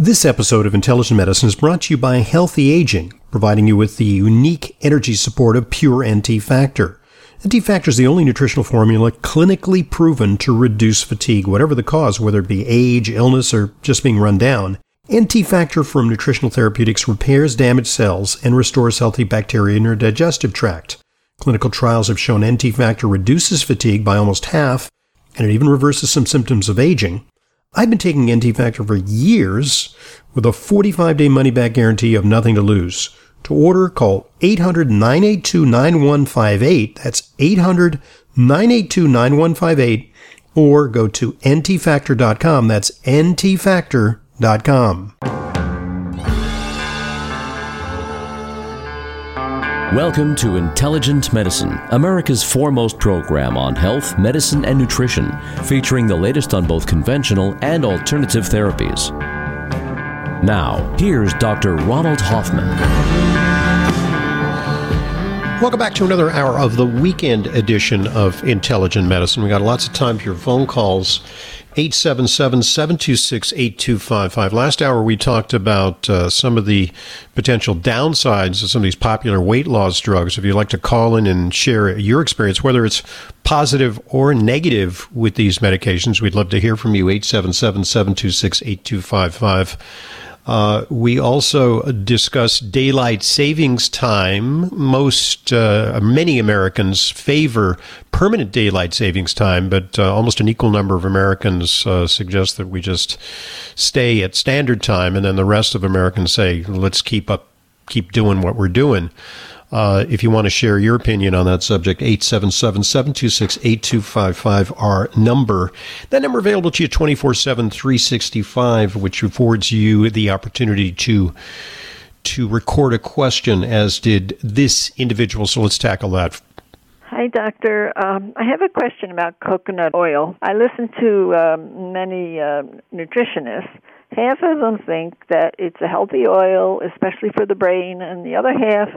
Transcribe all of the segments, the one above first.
This episode of Intelligent Medicine is brought to you by Healthy Aging, providing you with the unique energy support of Pure NT Factor. NT Factor is the only nutritional formula clinically proven to reduce fatigue, whatever the cause, whether it be age, illness, or just being run down. NT Factor from Nutritional Therapeutics repairs damaged cells and restores healthy bacteria in your digestive tract. Clinical trials have shown NT Factor reduces fatigue by almost half, and it even reverses some symptoms of aging. I've been taking NT Factor for years with a 45 day money back guarantee of nothing to lose. To order, call 800 982 9158. That's 800 982 9158. Or go to ntfactor.com. That's ntfactor.com. Welcome to Intelligent Medicine, America's foremost program on health, medicine, and nutrition, featuring the latest on both conventional and alternative therapies. Now, here's Dr. Ronald Hoffman. Welcome back to another hour of the weekend edition of Intelligent Medicine. We got lots of time for your phone calls 877 726 8255. Last hour, we talked about uh, some of the potential downsides of some of these popular weight loss drugs. If you'd like to call in and share your experience, whether it's positive or negative with these medications, we'd love to hear from you. 877 726 8255. Uh, we also discuss daylight savings time. Most, uh, many Americans favor permanent daylight savings time, but uh, almost an equal number of Americans uh, suggest that we just stay at standard time, and then the rest of Americans say, let's keep up, keep doing what we're doing. Uh, if you want to share your opinion on that subject, 877-726-8255, our number. That number available to you 24-7, 365, which affords you the opportunity to to record a question, as did this individual. So let's tackle that. Hi, doctor. Um, I have a question about coconut oil. I listen to um, many uh, nutritionists. Half of them think that it's a healthy oil, especially for the brain, and the other half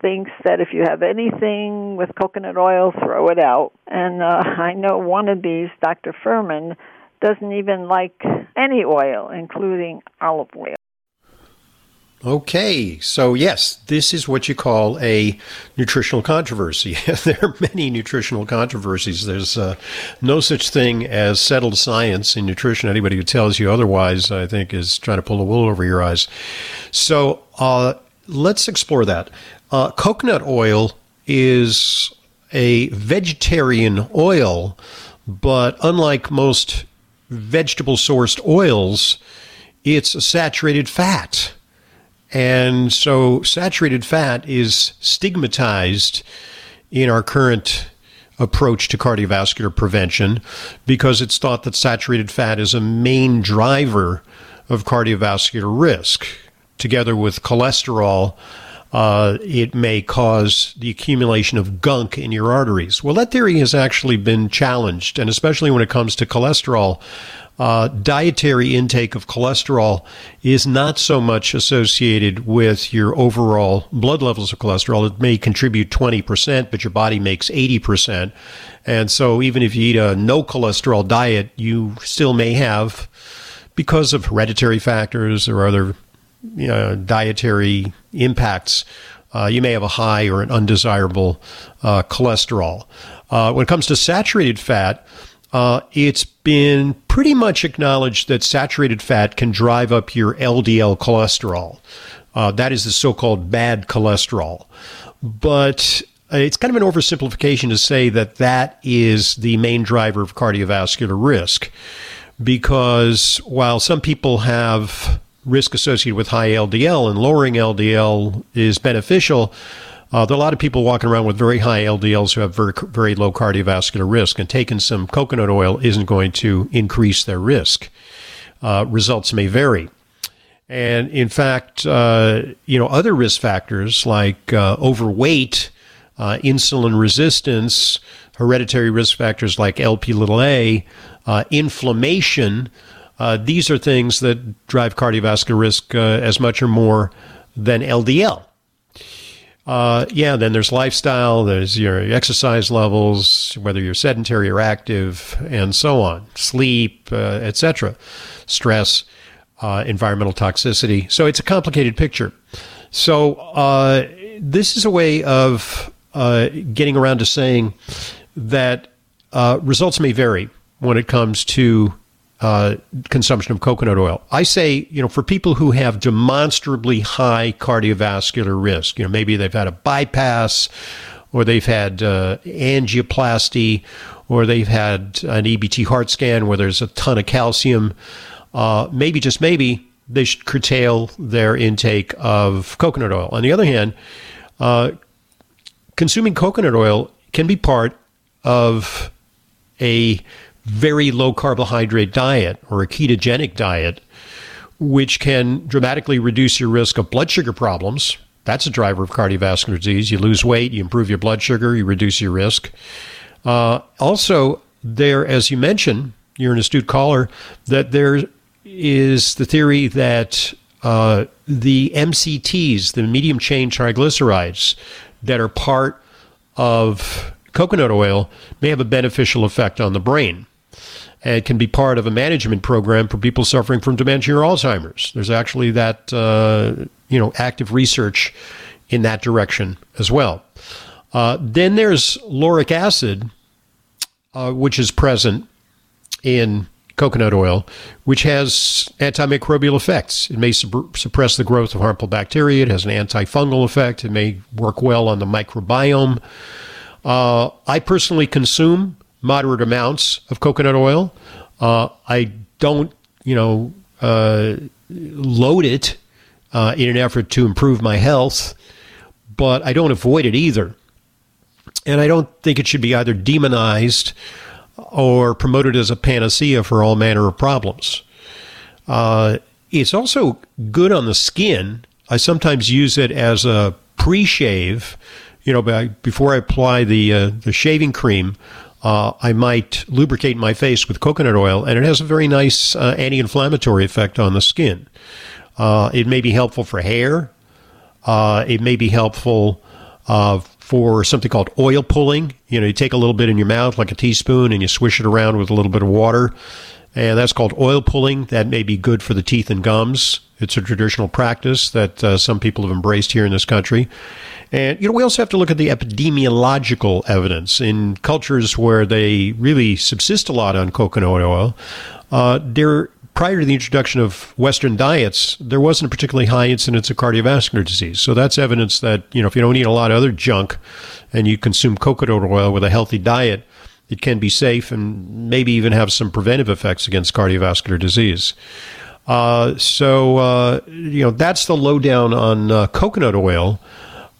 thinks that if you have anything with coconut oil, throw it out. And uh, I know one of these, Dr. Fuhrman, doesn't even like any oil, including olive oil. Okay, so yes, this is what you call a nutritional controversy. there are many nutritional controversies. There's uh, no such thing as settled science in nutrition. Anybody who tells you otherwise, I think, is trying to pull the wool over your eyes. So uh, let's explore that. Uh, coconut oil is a vegetarian oil, but unlike most vegetable sourced oils, it's a saturated fat. And so saturated fat is stigmatized in our current approach to cardiovascular prevention because it's thought that saturated fat is a main driver of cardiovascular risk, together with cholesterol uh, it may cause the accumulation of gunk in your arteries. Well, that theory has actually been challenged, and especially when it comes to cholesterol. Uh, dietary intake of cholesterol is not so much associated with your overall blood levels of cholesterol. It may contribute 20%, but your body makes 80%. And so even if you eat a no cholesterol diet, you still may have, because of hereditary factors or other you know, dietary impacts, uh, you may have a high or an undesirable uh, cholesterol. Uh, when it comes to saturated fat, uh, it's been pretty much acknowledged that saturated fat can drive up your LDL cholesterol. Uh, that is the so called bad cholesterol. But it's kind of an oversimplification to say that that is the main driver of cardiovascular risk. Because while some people have risk associated with high LDL, and lowering LDL is beneficial. Uh, there are a lot of people walking around with very high LDLs who have very, very low cardiovascular risk, and taking some coconut oil isn't going to increase their risk. Uh, results may vary. And in fact, uh, you know, other risk factors like uh, overweight, uh, insulin resistance, hereditary risk factors like LP little a, uh, inflammation, uh, these are things that drive cardiovascular risk uh, as much or more than LDL. Uh, yeah, then there's lifestyle, there's your exercise levels, whether you're sedentary or active, and so on, sleep, uh, etc., stress. uh, environmental toxicity. So it's a complicated picture. So this is a way of getting around to saying that results may vary when it comes to uh, consumption of coconut oil. I say, you know, for people who have demonstrably high cardiovascular risk, you know, maybe they've had a bypass or they've had uh, angioplasty or they've had an EBT heart scan where there's a ton of calcium, uh, maybe just maybe they should curtail their intake of coconut oil. On the other hand, uh, consuming coconut oil can be part of a very low carbohydrate diet or a ketogenic diet, which can dramatically reduce your risk of blood sugar problems. That's a driver of cardiovascular disease. You lose weight, you improve your blood sugar, you reduce your risk. Uh, also, there, as you mentioned, you're an astute caller, that there is the theory that uh, the MCTs, the medium chain triglycerides, that are part of coconut oil may have a beneficial effect on the brain and can be part of a management program for people suffering from dementia or Alzheimer's. There's actually that uh, you know active research in that direction as well. Uh, then there's lauric acid, uh, which is present in coconut oil, which has antimicrobial effects. It may suppress the growth of harmful bacteria. It has an antifungal effect. It may work well on the microbiome. Uh, I personally consume moderate amounts of coconut oil. Uh, I don't, you know, uh, load it uh, in an effort to improve my health, but I don't avoid it either. And I don't think it should be either demonized or promoted as a panacea for all manner of problems. Uh, it's also good on the skin. I sometimes use it as a pre-shave. You know, before I apply the uh, the shaving cream, uh, I might lubricate my face with coconut oil, and it has a very nice uh, anti-inflammatory effect on the skin. Uh, it may be helpful for hair. Uh, it may be helpful for something called oil pulling. You know, you take a little bit in your mouth, like a teaspoon, and you swish it around with a little bit of water. And that's called oil pulling. That may be good for the teeth and gums. It's a traditional practice that uh, some people have embraced here in this country. And, you know, we also have to look at the epidemiological evidence. In cultures where they really subsist a lot on coconut oil, uh, there prior to the introduction of Western diets, there wasn't a particularly high incidence of cardiovascular disease. So that's evidence that, you know, if you don't eat a lot of other junk and you consume coconut oil with a healthy diet, it can be safe and maybe even have some preventive effects against cardiovascular disease. Uh, so, uh, you know, that's the lowdown on uh, coconut oil.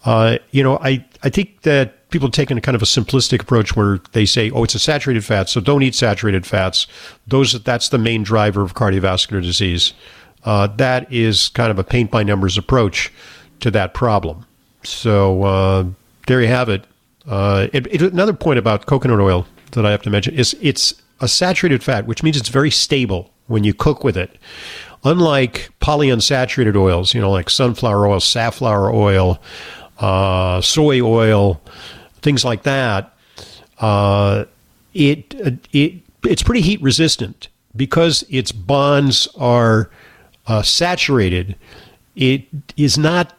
Uh, you know, I, I think that people have taken a kind of a simplistic approach where they say, "Oh, it's a saturated fat, so don't eat saturated fats." Those that's the main driver of cardiovascular disease. Uh, that is kind of a paint by numbers approach to that problem. So uh, there you have it. It, it. Another point about coconut oil that I have to mention is it's a saturated fat, which means it's very stable when you cook with it. Unlike polyunsaturated oils, you know, like sunflower oil, safflower oil, uh, soy oil, things like that, uh, it it it's pretty heat resistant because its bonds are uh, saturated. It is not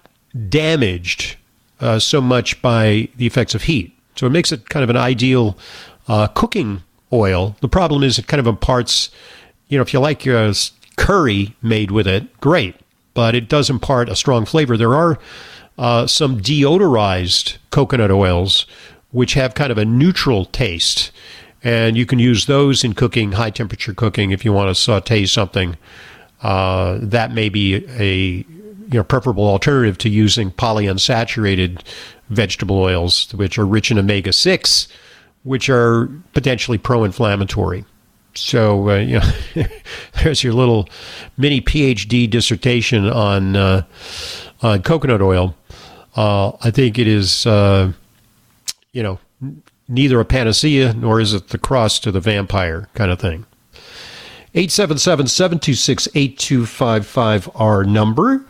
damaged uh, so much by the effects of heat, so it makes it kind of an ideal uh, cooking oil. The problem is it kind of imparts, you know, if you like your curry made with it, great, but it does impart a strong flavor. There are uh, some deodorized coconut oils, which have kind of a neutral taste. And you can use those in cooking, high temperature cooking, if you want to saute something. Uh, that may be a you know preferable alternative to using polyunsaturated vegetable oils, which are rich in omega six, which are potentially pro-inflammatory. So uh, you know, there's your little mini PhD dissertation on uh, on coconut oil. Uh, I think it is, uh, you know, neither a panacea nor is it the cross to the vampire kind of thing. 877 726 8255, our number.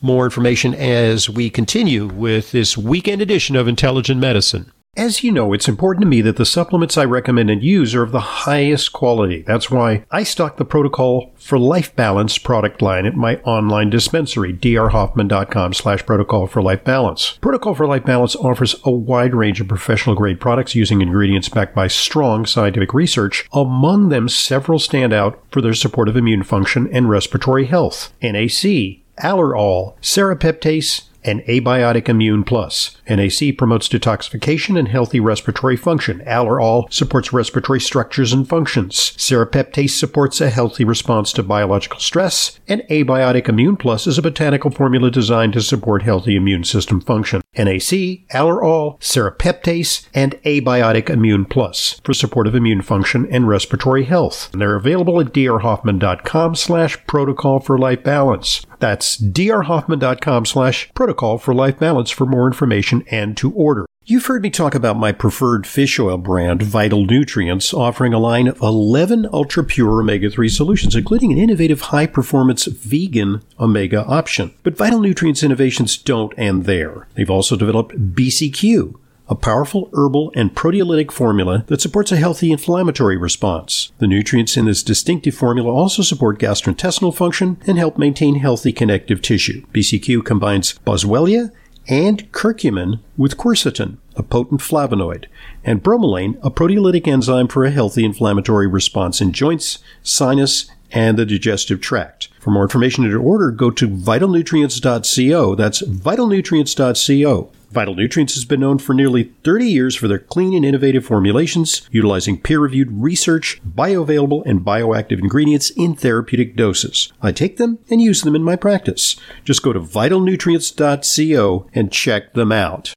More information as we continue with this weekend edition of Intelligent Medicine. As you know, it's important to me that the supplements I recommend and use are of the highest quality. That's why I stock the Protocol for Life Balance product line at my online dispensary, drhoffman.com slash protocol for life balance. Protocol for Life Balance offers a wide range of professional grade products using ingredients backed by strong scientific research. Among them, several stand out for their support of immune function and respiratory health. NAC, Allerol, Serrapeptase, and Abiotic Immune Plus. NAC promotes detoxification and healthy respiratory function. Allerol supports respiratory structures and functions. Serrapeptase supports a healthy response to biological stress. And Abiotic Immune Plus is a botanical formula designed to support healthy immune system function. NAC, Allerol, Serrapeptase, and Abiotic Immune Plus for support of immune function and respiratory health. And they're available at drhoffman.com slash protocol for life balance. That's drhoffman.com slash protocol for life balance for more information and to order. You've heard me talk about my preferred fish oil brand, Vital Nutrients, offering a line of 11 ultra pure omega 3 solutions, including an innovative high performance vegan omega option. But Vital Nutrients innovations don't end there. They've also developed BCQ, a powerful herbal and proteolytic formula that supports a healthy inflammatory response. The nutrients in this distinctive formula also support gastrointestinal function and help maintain healthy connective tissue. BCQ combines boswellia and curcumin with quercetin, a potent flavonoid, and bromelain, a proteolytic enzyme for a healthy inflammatory response in joints, sinus, and the digestive tract. For more information and to order, go to vitalnutrients.co. That's vitalnutrients.co. Vital Nutrients has been known for nearly 30 years for their clean and innovative formulations, utilizing peer reviewed research, bioavailable, and bioactive ingredients in therapeutic doses. I take them and use them in my practice. Just go to vitalnutrients.co and check them out.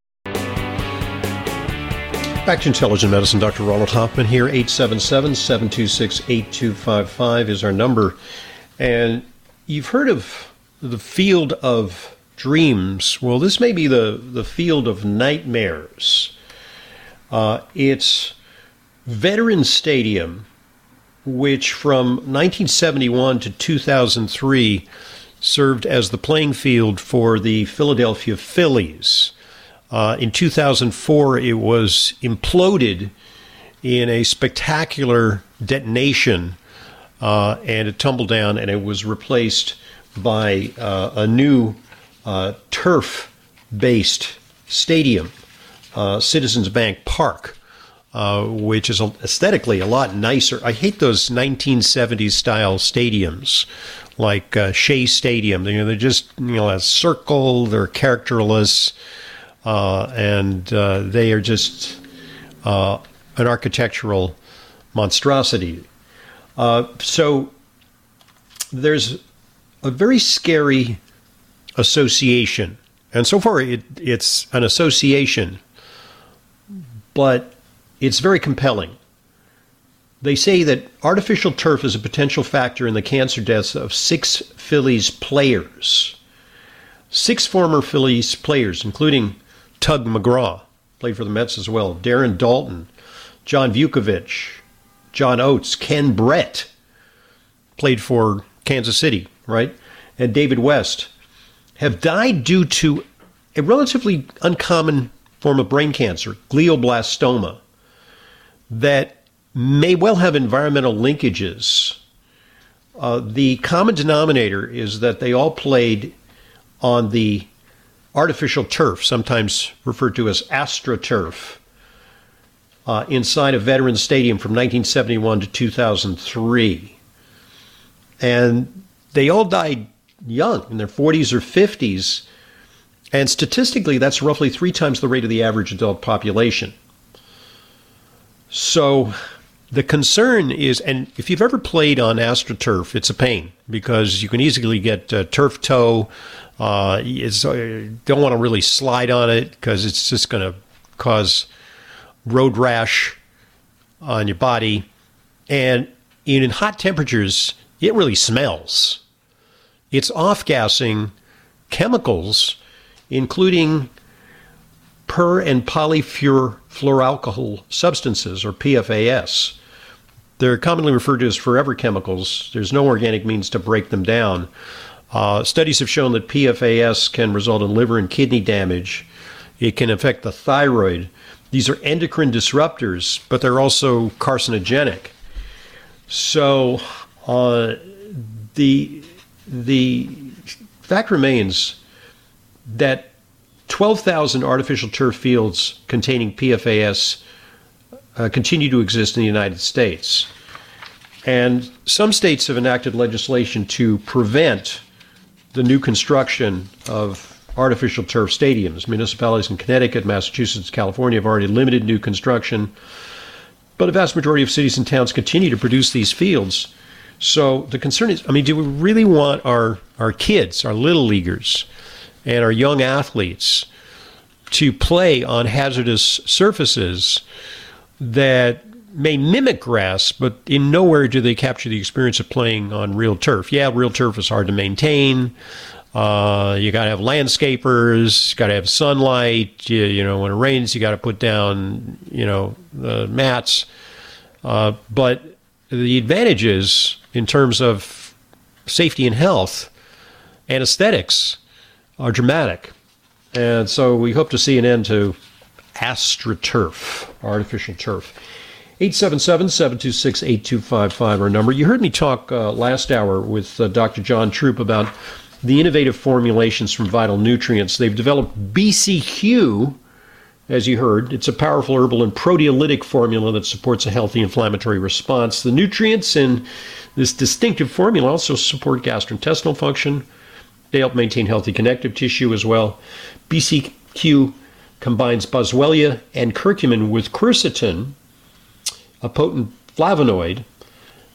Back to Intelligent Medicine, Dr. Ronald Hoffman here. 877 726 8255 is our number. And you've heard of the field of dreams. Well, this may be the, the field of nightmares. Uh, it's Veterans Stadium, which from 1971 to 2003 served as the playing field for the Philadelphia Phillies. Uh, in 2004, it was imploded in a spectacular detonation, uh, and it tumbled down, and it was replaced by uh, a new uh, turf-based stadium, uh, Citizens Bank Park. Which is aesthetically a lot nicer. I hate those 1970s style stadiums like Shea Stadium. You know, they're just you know a circle. They're characterless and uh, they are just uh, an architectural monstrosity. Uh, so there's a very scary association, and so far it, it's an association, but it's very compelling. They say that artificial turf is a potential factor in the cancer deaths of six Phillies players. Six former Phillies players, including Tug McGraw, played for the Mets as well. Darren Daulton, John Vukovich, John Oates, Ken Brett, played for Kansas City, right? And David West have died due to a relatively uncommon form of brain cancer, glioblastoma, that may well have environmental linkages. Uh, the common denominator is that they all played on the artificial turf, sometimes referred to as astroturf, uh, inside a Veterans Stadium from 1971 to 2003. And they all died young, in their 40s or 50s. And statistically, that's roughly three times the rate of the average adult population. So the concern is, and if you've ever played on AstroTurf, it's a pain because you can easily get uh, turf toe, uh, don't want to really slide on it because it's just going to cause road rash on your body. And in hot temperatures, it really smells. It's off gassing chemicals, including per and polyfluoroalkyl substances, or PFAS. They're commonly referred to as forever chemicals. There's no organic means to break them down. Uh, studies have shown that PFAS can result in liver and kidney damage. It can affect the thyroid. these are endocrine disruptors, but they're also carcinogenic. So uh, the the fact remains that 12,000 artificial turf fields containing PFAS uh, continue to exist in the United States. And some states have enacted legislation to prevent the new construction of artificial turf stadiums. Municipalities in Connecticut, Massachusetts, California have already limited new construction. But a vast majority of cities and towns continue to produce these fields. So the concern is I mean, do we really want our, our kids, our little leaguers, and our young athletes to play on hazardous surfaces that may mimic grass, but in nowhere do they capture the experience of playing on real turf. Yeah, real turf is hard to maintain. Uh, you got to have landscapers. Got to have sunlight. You, you, know, when it rains, you got to put down, you know, the mats. Uh, but the advantages in terms of safety and health and aesthetics are dramatic. And so we hope to see an end to AstroTurf, artificial turf. 877 726 8255, our number. You heard me talk uh, last hour with uh, Dr. John Troop about the innovative formulations from Vital Nutrients. They've developed BCQ, as you heard. It's a powerful herbal and proteolytic formula that supports a healthy inflammatory response. The nutrients in this distinctive formula also support gastrointestinal function. They help maintain healthy connective tissue as well. BCQ combines boswellia and curcumin with quercetin, a potent flavonoid,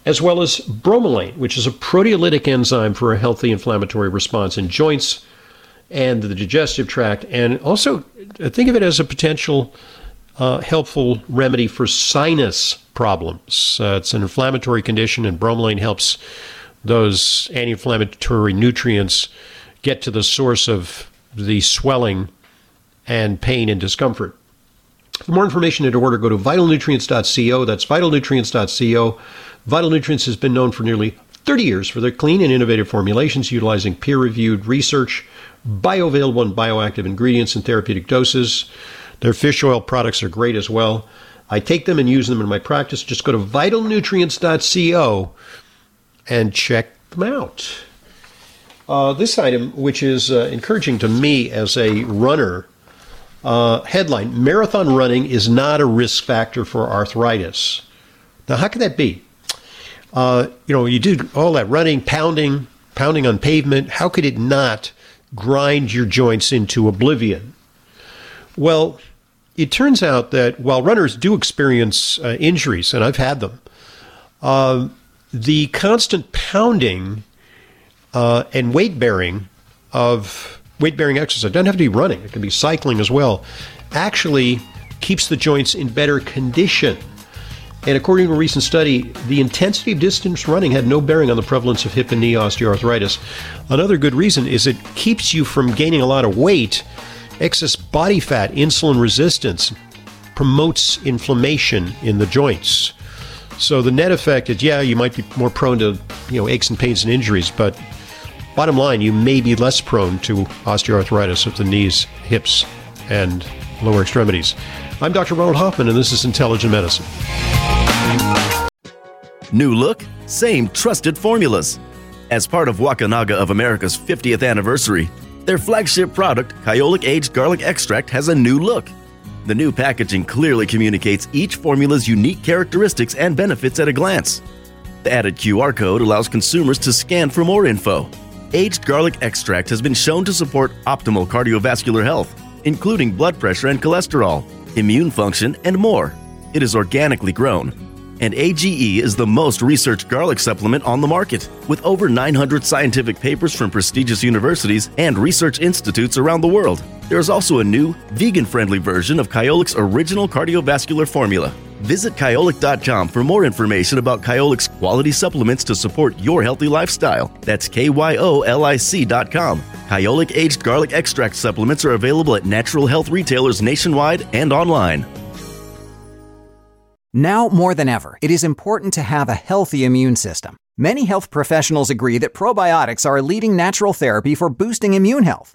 as well as bromelain, which is a proteolytic enzyme for a healthy inflammatory response in joints and the digestive tract. And also, think of it as a potential uh, helpful remedy for sinus problems. Uh, it's an inflammatory condition, and bromelain helps those anti inflammatory nutrients get to the source of the swelling and pain and discomfort. For more information and to order, go to vitalnutrients.co. That's vitalnutrients.co. Vital Nutrients has been known for nearly 30 years for their clean and innovative formulations utilizing peer reviewed research, bioavailable and bioactive ingredients in therapeutic doses. Their fish oil products are great as well. I take them and use them in my practice. Just go to vitalnutrients.co and check them out. Uh, this item, which is uh, encouraging to me as a runner, uh, headline Marathon running is not a risk factor for arthritis. Now, how could that be? Uh, you know, you do all that running, pounding, pounding on pavement. How could it not grind your joints into oblivion? Well, it turns out that while runners do experience uh, injuries, and I've had them, uh, the constant pounding uh, and weight bearing of weight bearing exercise. It doesn't have to be running, it can be cycling as well. Actually, keeps the joints in better condition. And according to a recent study, the intensity of distance running had no bearing on the prevalence of hip and knee osteoarthritis. Another good reason is it keeps you from gaining a lot of weight. Excess body fat, insulin resistance promotes inflammation in the joints. So the net effect is, yeah, you might be more prone to you know aches and pains and injuries, but Bottom line, you may be less prone to osteoarthritis of the knees, hips, and lower extremities. I'm Dr. Ronald Hoffman, and this is Intelligent Medicine. New look, same trusted formulas. As part of Wakunaga of America's 50th anniversary, their flagship product, Kyolic Aged Garlic Extract, has a new look. The new packaging clearly communicates each formula's unique characteristics and benefits at a glance. The added QR code allows consumers to scan for more info Aged garlic extract has been shown to support optimal cardiovascular health, including blood pressure and cholesterol, immune function, and more. It is organically grown. And AGE is the most researched garlic supplement on the market, with over 900 scientific papers from prestigious universities and research institutes around the world. There is also a new, vegan friendly version of Kyolic's original cardiovascular formula Visit Kyolic.com for more information about Kyolic's quality supplements to support your healthy lifestyle. That's K-Y-O-L-I-C.com. Kyolic Aged Garlic Extract supplements are available at natural health retailers nationwide and online. Now more than ever, it is important to have a healthy immune system. Many health professionals agree that probiotics are a leading natural therapy for boosting immune health.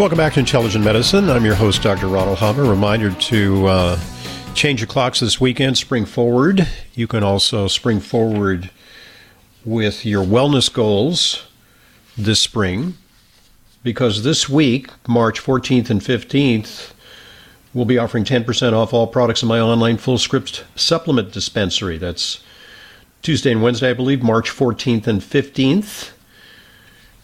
Welcome back to Intelligent Medicine. I'm your host, Dr. Ronald Hubber. Reminder to uh, change your clocks this weekend, spring forward. You can also spring forward with your wellness goals this spring because this week, March 14th and 15th, we'll be offering 10% off all products in my online Fullscript supplement dispensary. That's Tuesday and Wednesday, I believe, March 14th and 15th.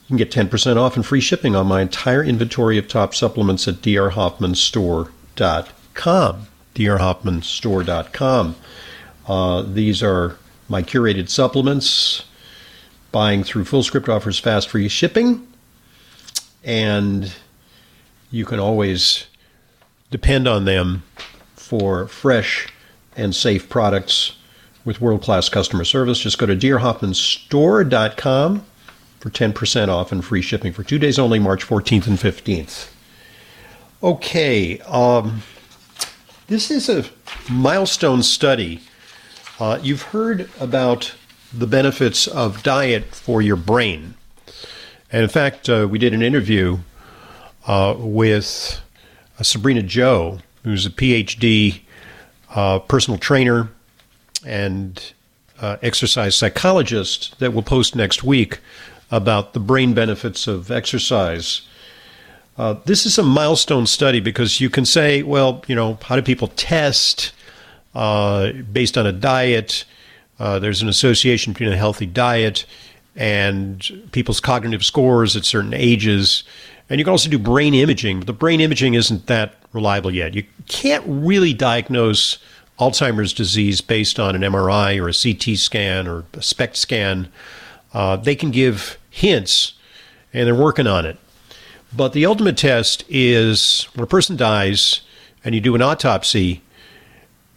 You can get 10% off and free shipping on my entire inventory of top supplements at drhoffmanstore.com. drhoffmanstore.com. Uh, these are my curated supplements. Buying through FullScript offers fast free shipping, and you can always depend on them for fresh and safe products with world class customer service. Just go to drhoffmanstore.com for 10% off and free shipping for two days only, March 14th and 15th. Okay, um, this is a milestone study. Uh, you've heard about the benefits of diet for your brain. And in fact, uh, we did an interview uh, with uh, Sabrina Jo, who's a PhD uh, personal trainer and uh, exercise psychologist that we'll post next week about the brain benefits of exercise. Uh, this is a milestone study because you can say, well, you know, how do people test uh, based on a diet? Uh, there's an association between a healthy diet and people's cognitive scores at certain ages. And you can also do brain imaging, but the brain imaging isn't that reliable yet. You can't really diagnose Alzheimer's disease based on an MRI or a CT scan or a SPECT scan. Uh, they can give hints, and they're working on it. But the ultimate test is when a person dies and you do an autopsy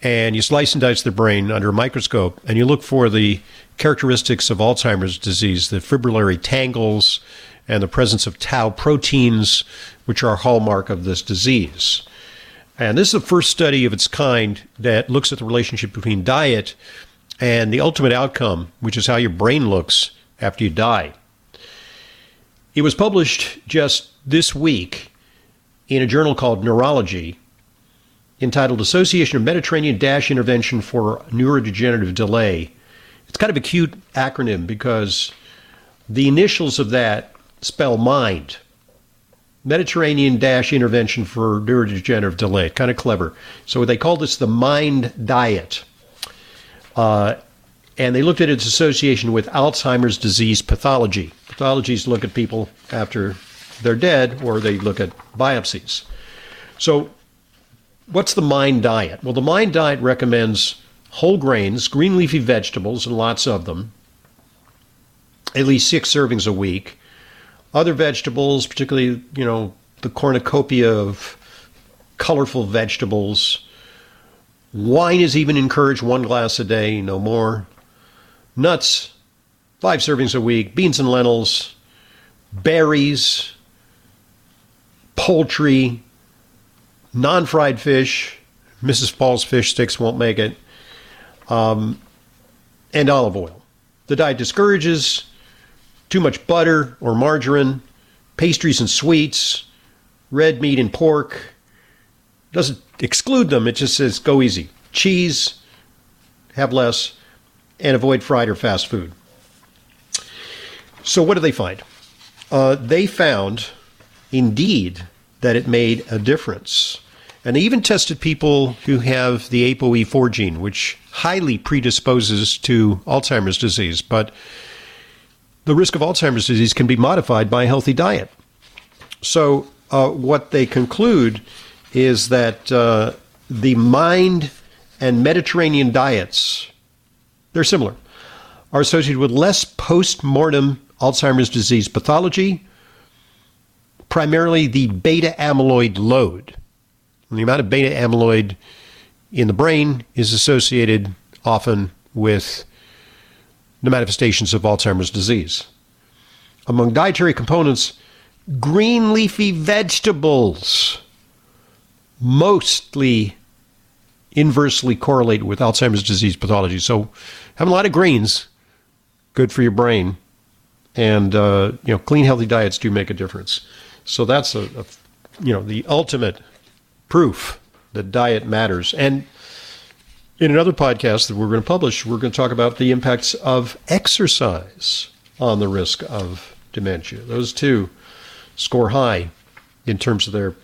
and you slice and dice their brain under a microscope and you look for the characteristics of Alzheimer's disease, the fibrillary tangles and the presence of tau proteins, which are a hallmark of this disease. And this is the first study of its kind that looks at the relationship between diet and the ultimate outcome, which is how your brain looks after you die. It was published just this week in a journal called Neurology entitled Association of Mediterranean DASH Intervention for Neurodegenerative Delay. It's kind of a cute acronym because the initials of that spell mind. Mediterranean DASH Intervention for Neurodegenerative Delay. Kind of clever. So they call this the Mind Diet. Uh, and they looked at its association with Alzheimer's disease pathology. Pathologies look at people after they're dead, or they look at biopsies. So, what's the Mind Diet? Well, the Mind Diet recommends whole grains, green leafy vegetables, and lots of them, at least six servings a week. Other vegetables, particularly, you know, the cornucopia of colorful vegetables. Wine is even encouraged, one glass a day, no more nuts, five servings a week, beans and lentils, berries, poultry, non fried fish. Mrs. Paul's fish sticks won't make it. Um, and olive oil. The diet discourages too much butter or margarine, pastries and sweets, red meat and pork. Doesn't exclude them, it just says go easy. Cheese, have less and avoid fried or fast food. So, what did they find? Uh, they found, indeed, that it made a difference. And they even tested people who have the ApoE4 gene, which highly predisposes to Alzheimer's disease, but the risk of Alzheimer's disease can be modified by a healthy diet. So, uh, what they conclude is that uh, the mind and Mediterranean diets, they're similar, are associated with less post mortem Alzheimer's disease pathology, primarily the beta amyloid load. And the amount of beta amyloid in the brain is associated often with the manifestations of Alzheimer's disease. Among dietary components, green leafy vegetables mostly inversely correlate with Alzheimer's disease pathology. So, having a lot of greens, good for your brain, and uh, you know, clean, healthy diets do make a difference. So that's a, a you know the ultimate proof that diet matters. And in another podcast that we're going to publish, we're going to talk about the impacts of exercise on the risk of dementia. Those two score high in terms of their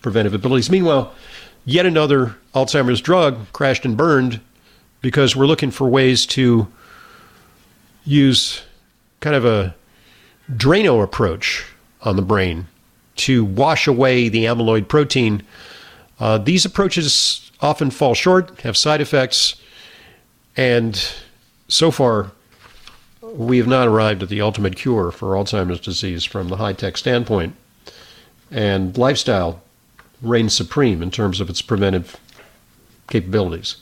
preventive abilities. Meanwhile, yet another Alzheimer's drug crashed and burned because we're looking for ways to use kind of a Drano approach on the brain to wash away the amyloid protein. Uh, these approaches often fall short, have side effects, and so far, we have not arrived at the ultimate cure for Alzheimer's disease from the high tech standpoint. And lifestyle reigns supreme in terms of its preventive capabilities.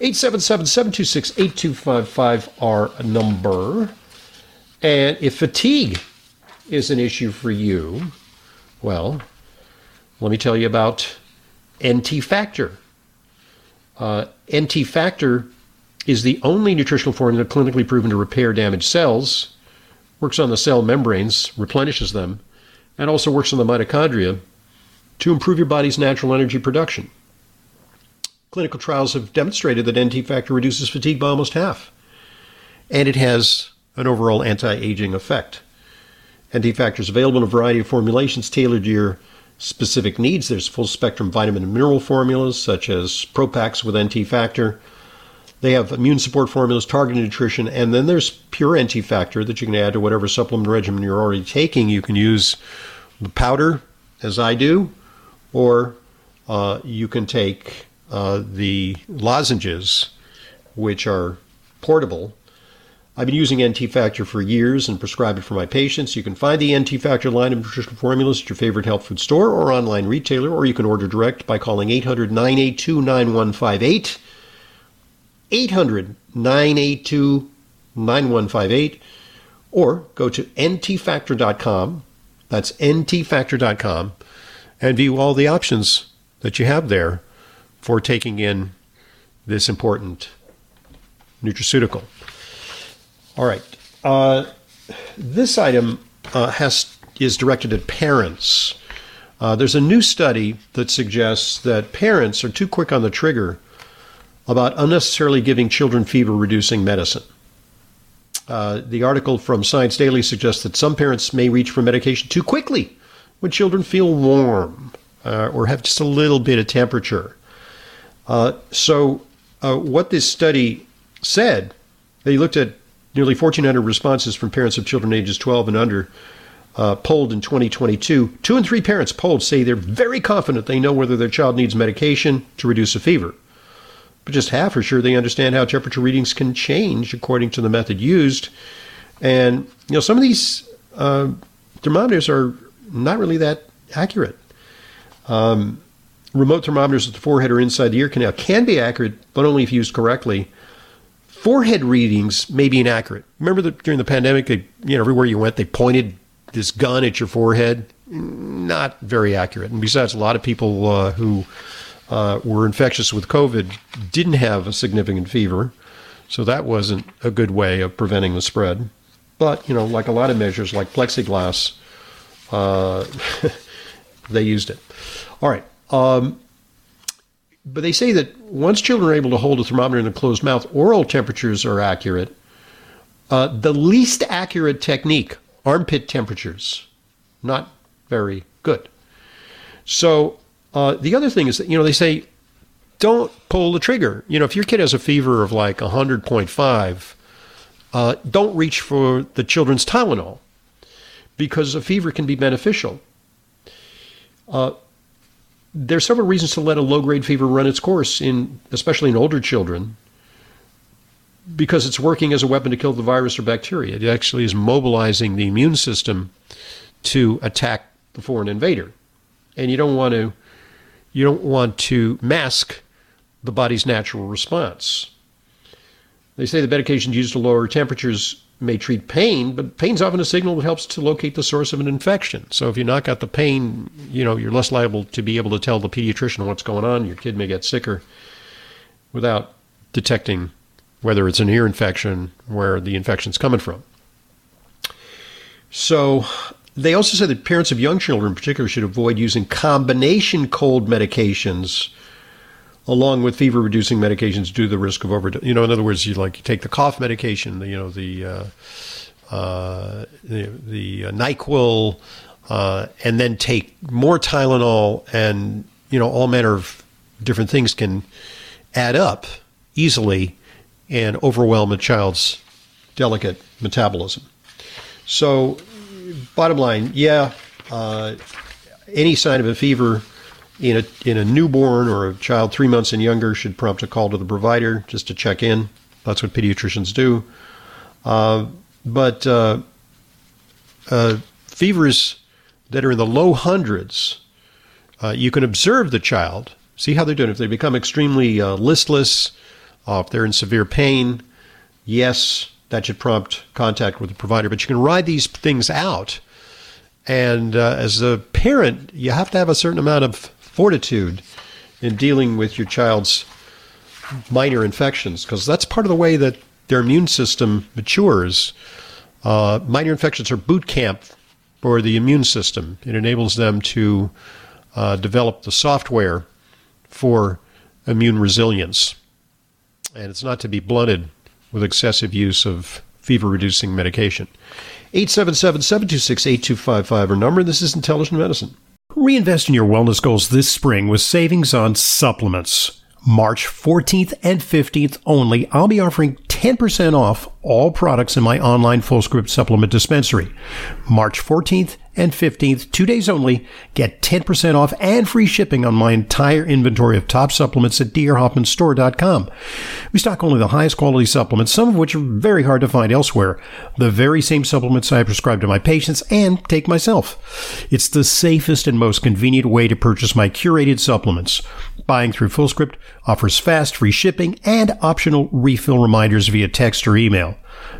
877 726 8255 our number. And if fatigue is an issue for you, well, let me tell you about NT Factor. Uh, NT Factor is the only nutritional formula clinically proven to repair damaged cells, works on the cell membranes, replenishes them, and also works on the mitochondria to improve your body's natural energy production. Clinical trials have demonstrated that NT factor reduces fatigue by almost half, and it has an overall anti aging effect. NT factor is available in a variety of formulations tailored to your specific needs. There's full spectrum vitamin and mineral formulas, such as Propax with NT factor. They have immune support formulas, targeted nutrition, and then there's pure NT factor that you can add to whatever supplement regimen you're already taking. You can use the powder, as I do, or uh, you can take uh, the lozenges, which are portable. I've been using NT Factor for years and prescribe it for my patients. You can find the NT Factor line of nutritional formulas at your favorite health food store or online retailer, or you can order direct by calling 800 982 9158. 800 982 9158, or go to ntfactor.com. That's ntfactor.com and view all the options that you have there for taking in this important nutraceutical. All right. Uh, this item uh, has is directed at parents. Uh, there's a new study that suggests that parents are too quick on the trigger about unnecessarily giving children fever reducing medicine. Uh, the article from Science Daily suggests that some parents may reach for medication too quickly when children feel warm uh, or have just a little bit of temperature. Uh, so, uh, what this study said, they looked at nearly 1,400 responses from parents of children ages 12 and under. Uh, polled in 2022, two and three parents polled say they're very confident they know whether their child needs medication to reduce a fever. But just half are sure they understand how temperature readings can change according to the method used. And, you know, some of these uh, thermometers are not really that accurate. Um, remote thermometers at the forehead or inside the ear canal can be accurate, but only if used correctly. Forehead readings may be inaccurate. Remember that during the pandemic, they, you know, everywhere you went, they pointed this gun at your forehead. Not very accurate. And besides, a lot of people uh, who uh, were infectious with COVID didn't have a significant fever, so that wasn't a good way of preventing the spread. But you know, like a lot of measures, like plexiglass, uh, they used it. All right. Um, but they say that once children are able to hold a thermometer in a closed mouth, oral temperatures are accurate. Uh, the least accurate technique, armpit temperatures, not very good. So uh, the other thing is that, you know, they say don't pull the trigger. You know, if your kid has a fever of like 100.5, uh, don't reach for the children's Tylenol because a fever can be beneficial. Uh, there are several reasons to let a low grade fever run its course in especially in older children because it's working as a weapon to kill the virus or bacteria. It actually is mobilizing the immune system to attack the foreign invader. And you don't want to you don't want to mask the body's natural response. They say the medications used to lower temperatures may treat pain, but pain's often a signal that helps to locate the source of an infection. So if you knock out the pain, you know, you're less liable to be able to tell the pediatrician what's going on. Your kid may get sicker without detecting whether it's an ear infection, where the infection's coming from. So they also said that parents of young children in particular should avoid using combination cold medications along with fever reducing medications due to the risk of overdose. You know, in other words, you like you take the cough medication, the, you know, the uh, uh, the, the uh, Nyquil, uh, and then take more Tylenol, and you know, all manner of different things can add up easily and overwhelm a child's delicate metabolism. So, bottom line, yeah, uh, any sign of a fever in a in a newborn or a child three months and younger should prompt a call to the provider just to check in. That's what pediatricians do. Uh, but uh, uh, fevers that are in the low hundreds, uh, you can observe the child, see how they're doing. If they become extremely uh, listless, uh, if they're in severe pain, yes, that should prompt contact with the provider. But you can ride these things out. And as a parent, you have to have a certain amount of fortitude in dealing with your child's minor infections because that's part of the way that their immune system matures. Uh, minor infections are boot camp for the immune system. It enables them to uh, develop the software for immune resilience. And it's not to be blunted with excessive use of fever reducing medication. 877 726 8255 our number. This is Intelligent Medicine. Reinvest in your wellness goals this spring with savings on supplements. March 14th and 15th only, I'll be offering 10% off all products in my online Fullscript supplement dispensary. March 14th and 15th, two days only, get 10% off and free shipping on my entire inventory of top supplements at drhoffmanstore.com. We stock only the highest quality supplements, some of which are very hard to find elsewhere. The very same supplements I prescribe to my patients and take myself. It's the safest and most convenient way to purchase my curated supplements. Buying through Fullscript offers fast, free shipping and optional refill reminders via text or email.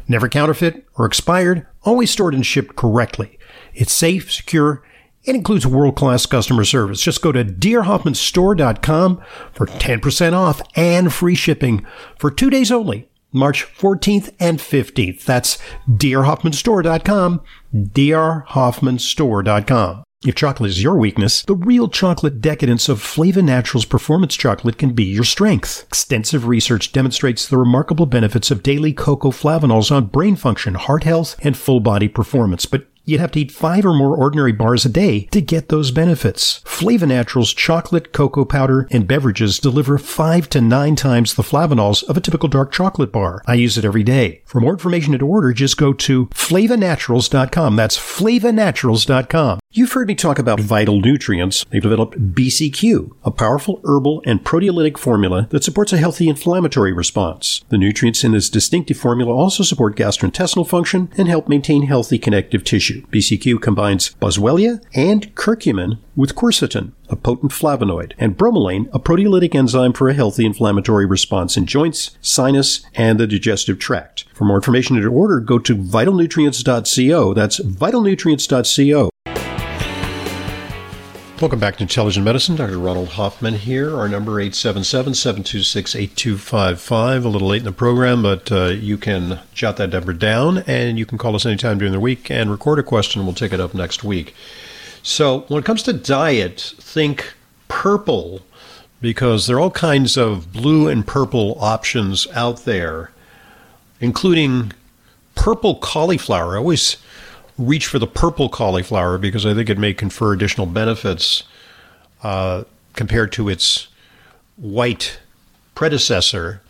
Never counterfeit or expired, always stored and shipped correctly. It's safe, secure, and includes world class customer service. Just go to drhoffmanstore.com for 10% off and free shipping for two days only, March 14th and 15th. That's drhoffmanstore.com, drhoffmanstore.com. If chocolate is your weakness, the real chocolate decadence of Flava Naturals Performance Chocolate can be your strength. Extensive research demonstrates the remarkable benefits of daily cocoa flavanols on brain function, heart health, and full body performance. But You'd have to eat five or more ordinary bars a day to get those benefits. Flava Naturals chocolate, cocoa powder, and beverages deliver five to nine times the flavanols of a typical dark chocolate bar. I use it every day. For more information and order, just go to flavanaturals.com. That's flavanaturals.com. You've heard me talk about vital nutrients. They've developed BCQ, a powerful herbal and proteolytic formula that supports a healthy inflammatory response. The nutrients in this distinctive formula also support gastrointestinal function and help maintain healthy connective tissue. BCQ combines boswellia and curcumin with quercetin, a potent flavonoid, and bromelain, a proteolytic enzyme for a healthy inflammatory response in joints, sinus, and the digestive tract. For more information and to order, go to vitalnutrients.co. That's vitalnutrients.co. Welcome back to Intelligent Medicine. Dr. Ronald Hoffman here. Our number 877-726-8255. A little late in the program, but uh, you can jot that number down and you can call us anytime during the week and record a question. We'll take it up next week. So when it comes to diet, think purple because there are all kinds of blue and purple options out there, including purple cauliflower. I always reach for the purple cauliflower because I think it may confer additional benefits uh, compared to its white predecessor.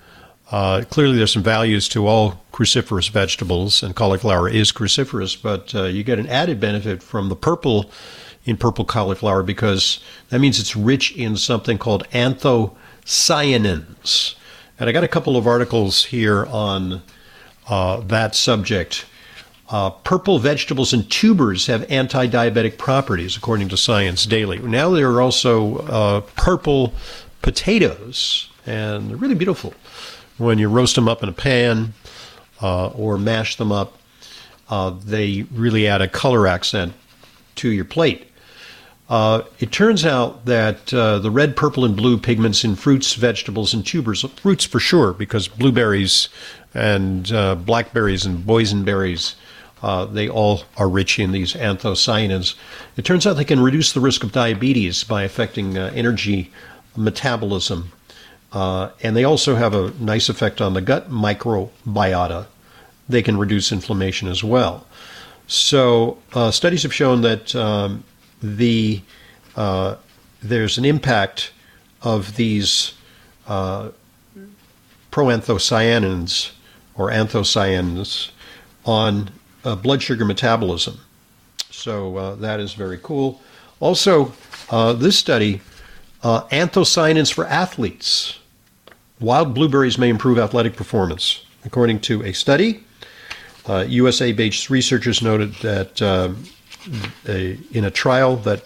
Uh, clearly, there's some values to all cruciferous vegetables, and cauliflower is cruciferous, but uh, you get an added benefit from the purple in purple cauliflower because that means it's rich in something called anthocyanins. And I got a couple of articles here on uh, that subject. Uh, purple vegetables and tubers have anti diabetic properties, according to Science Daily. Now there are also uh, purple potatoes, and they're really beautiful when you roast them up in a pan uh, or mash them up. Uh, they really add a color accent to your plate. Uh, it turns out that uh, the red, purple, and blue pigments in fruits, vegetables, and tubers, fruits for sure, because blueberries and uh, blackberries and boysenberries, uh, they all are rich in these anthocyanins. It turns out they can reduce the risk of diabetes by affecting uh, energy metabolism. Uh, and they also have a nice effect on the gut microbiota. They can reduce inflammation as well. So, studies have shown that um, the uh, there's an impact of these uh, proanthocyanins or anthocyanins on uh, blood sugar metabolism. So uh, that is very cool. Also, uh, this study, uh, anthocyanins for athletes. Wild blueberries may improve athletic performance. According to a study, USA based researchers noted that a, in a trial that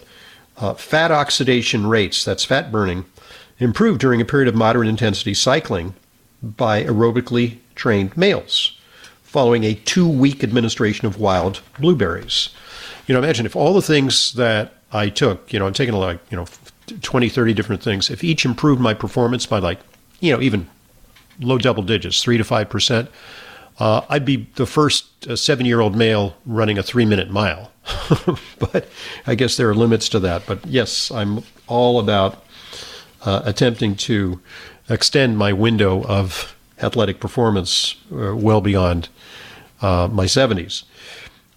uh, fat oxidation rates, that's fat burning, improved during a period of moderate intensity cycling by aerobically trained males following a two week administration of wild blueberries. You know, imagine if all the things that I took, you know, I'm taking like, you know, 20, 30 different things, if each improved my performance by like, you know, even low double digits, three to 5%, uh, I'd be the first uh, seven year old male running a three minute mile. but I guess there are limits to that. But yes, I'm all about uh, attempting to extend my window of athletic performance uh, well beyond uh, my 70s.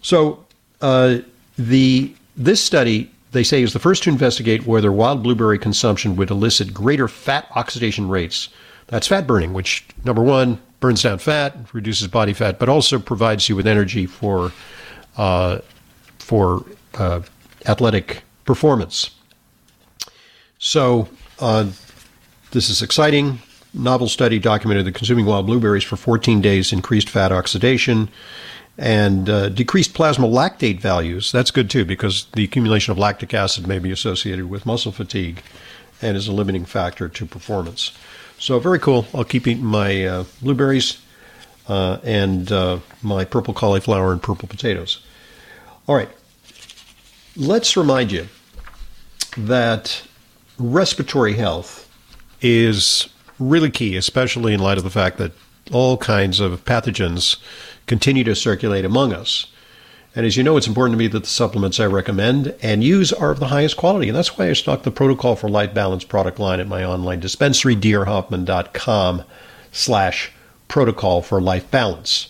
So uh, the this study they say is the first to investigate whether wild blueberry consumption would elicit greater fat oxidation rates. That's fat burning, which number one burns down fat, reduces body fat, but also provides you with energy for uh, for uh, athletic performance. So, uh, this is exciting. Novel study documented that consuming wild blueberries for 14 days increased fat oxidation and uh, decreased plasma lactate values. That's good too because the accumulation of lactic acid may be associated with muscle fatigue and is a limiting factor to performance. So, very cool. I'll keep eating my uh, blueberries uh, and uh, my purple cauliflower and purple potatoes. All right. Let's remind you that respiratory health is really key, especially in light of the fact that all kinds of pathogens continue to circulate among us. And as you know, it's important to me that the supplements I recommend and use are of the highest quality. And that's why I stock the Protocol for Life Balance product line at my online dispensary, drhoffman.com slash protocol for life balance.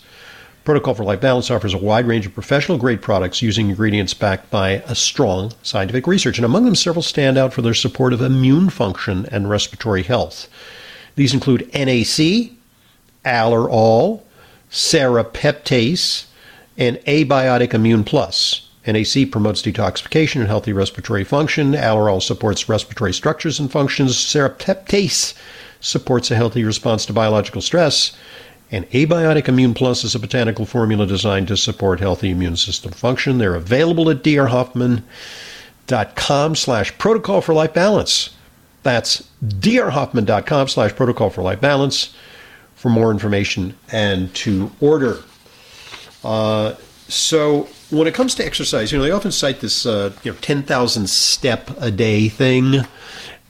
Protocol for Life Balance offers a wide range of professional grade products using ingredients backed by a strong scientific research, and among them, several stand out for their support of immune function and respiratory health. These include NAC, Allerol, Serrapeptase, and Abiotic Immune Plus. NAC promotes detoxification and healthy respiratory function. Allerol supports respiratory structures and functions. Serrapeptase supports a healthy response to biological stress. And Abiotic Immune Plus is a botanical formula designed to support healthy immune system function. They're available at drhoffman.com slash protocol for life balance. That's drhoffman.com slash protocol for life balance for more information and to order. Uh, so when it comes to exercise, you know, they often cite this, uh, you know, 10,000 step a day thing.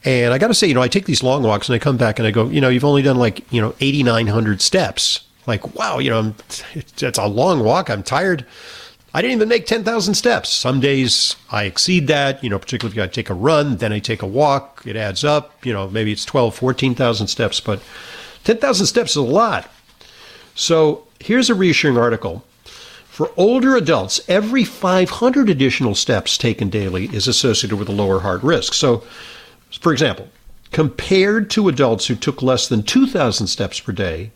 And I got to say, you know, I take these long walks and I come back and I go, you know, you've only done like, you know, 8,900 steps. Like, wow, you know, it's a long walk. I'm tired. I didn't even make 10,000 steps. Some days I exceed that, you know, particularly if I take a run, then I take a walk, it adds up, you know, maybe it's 12, 14,000 steps, but 10,000 steps is a lot. So here's a reassuring article. For older adults, every 500 additional steps taken daily is associated with a lower heart risk. So for example, compared to adults who took less than 2,000 steps per day,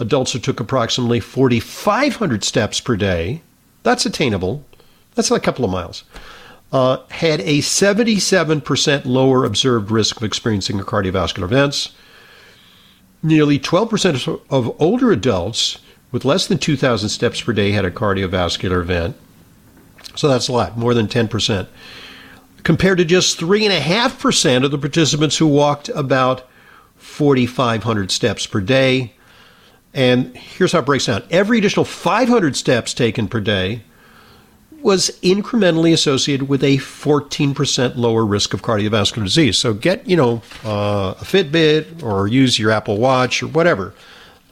adults who took approximately 4,500 steps per day, that's attainable, that's a couple of miles, uh, had a 77% lower observed risk of experiencing cardiovascular events. Nearly 12% of older adults with less than 2,000 steps per day had a cardiovascular event. So that's a lot, more than 10%, compared to just 3.5% of the participants who walked about 4,500 steps per day. And here's how it breaks down every additional 500 steps taken per day was incrementally associated with a 14% lower risk of cardiovascular disease. So get, you know, uh, a Fitbit or use your Apple Watch or whatever,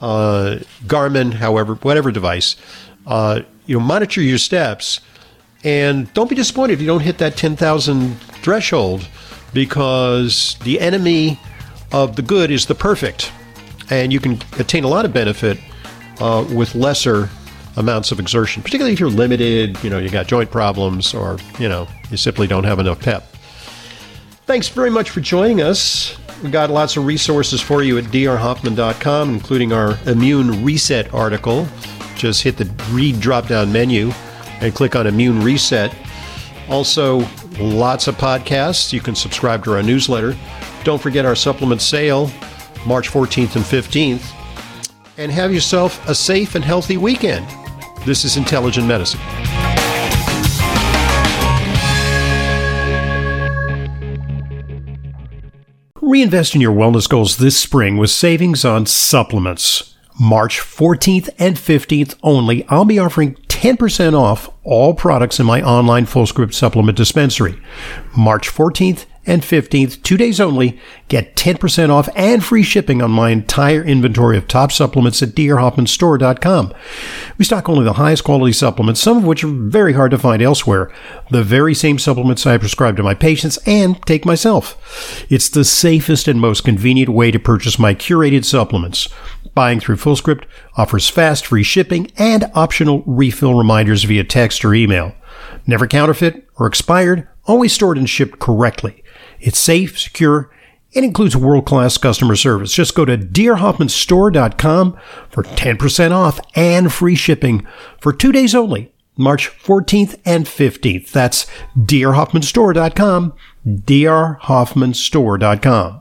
uh, Garmin, however, whatever device, uh, you know, monitor your steps and don't be disappointed if you don't hit that 10,000 threshold because the enemy of the good is the perfect. And you can attain a lot of benefit uh, with lesser amounts of exertion, particularly if you're limited, you know, you got joint problems or, you know, you simply don't have enough pep. Thanks very much for joining us. We've got lots of resources for you at drhoffman.com, including our immune reset article. Just hit the read drop down menu and click on immune reset. Also, lots of podcasts. You can subscribe to our newsletter. Don't forget our supplement sale, March 14th and 15th. And have yourself a safe and healthy weekend. This is Intelligent Medicine. Reinvest in your wellness goals this spring with savings on supplements. March 14th and 15th only, I'll be offering 10% off all products in my online Fullscript supplement dispensary. March 14th and 15th, two days only, get 10% off and free shipping on my entire inventory of top supplements at drhoffmanstore.com. We stock only the highest quality supplements, some of which are very hard to find elsewhere. The very same supplements I prescribe to my patients and take myself. It's the safest and most convenient way to purchase my curated supplements. Buying through FullScript offers fast free shipping and optional refill reminders via text or email. Never counterfeit or expired, always stored and shipped correctly. It's safe, secure, and includes world-class customer service. Just go to drhoffmanstore.com for 10% off and free shipping for two days only, March 14th and 15th. That's drhoffmanstore.com, drhoffmanstore.com.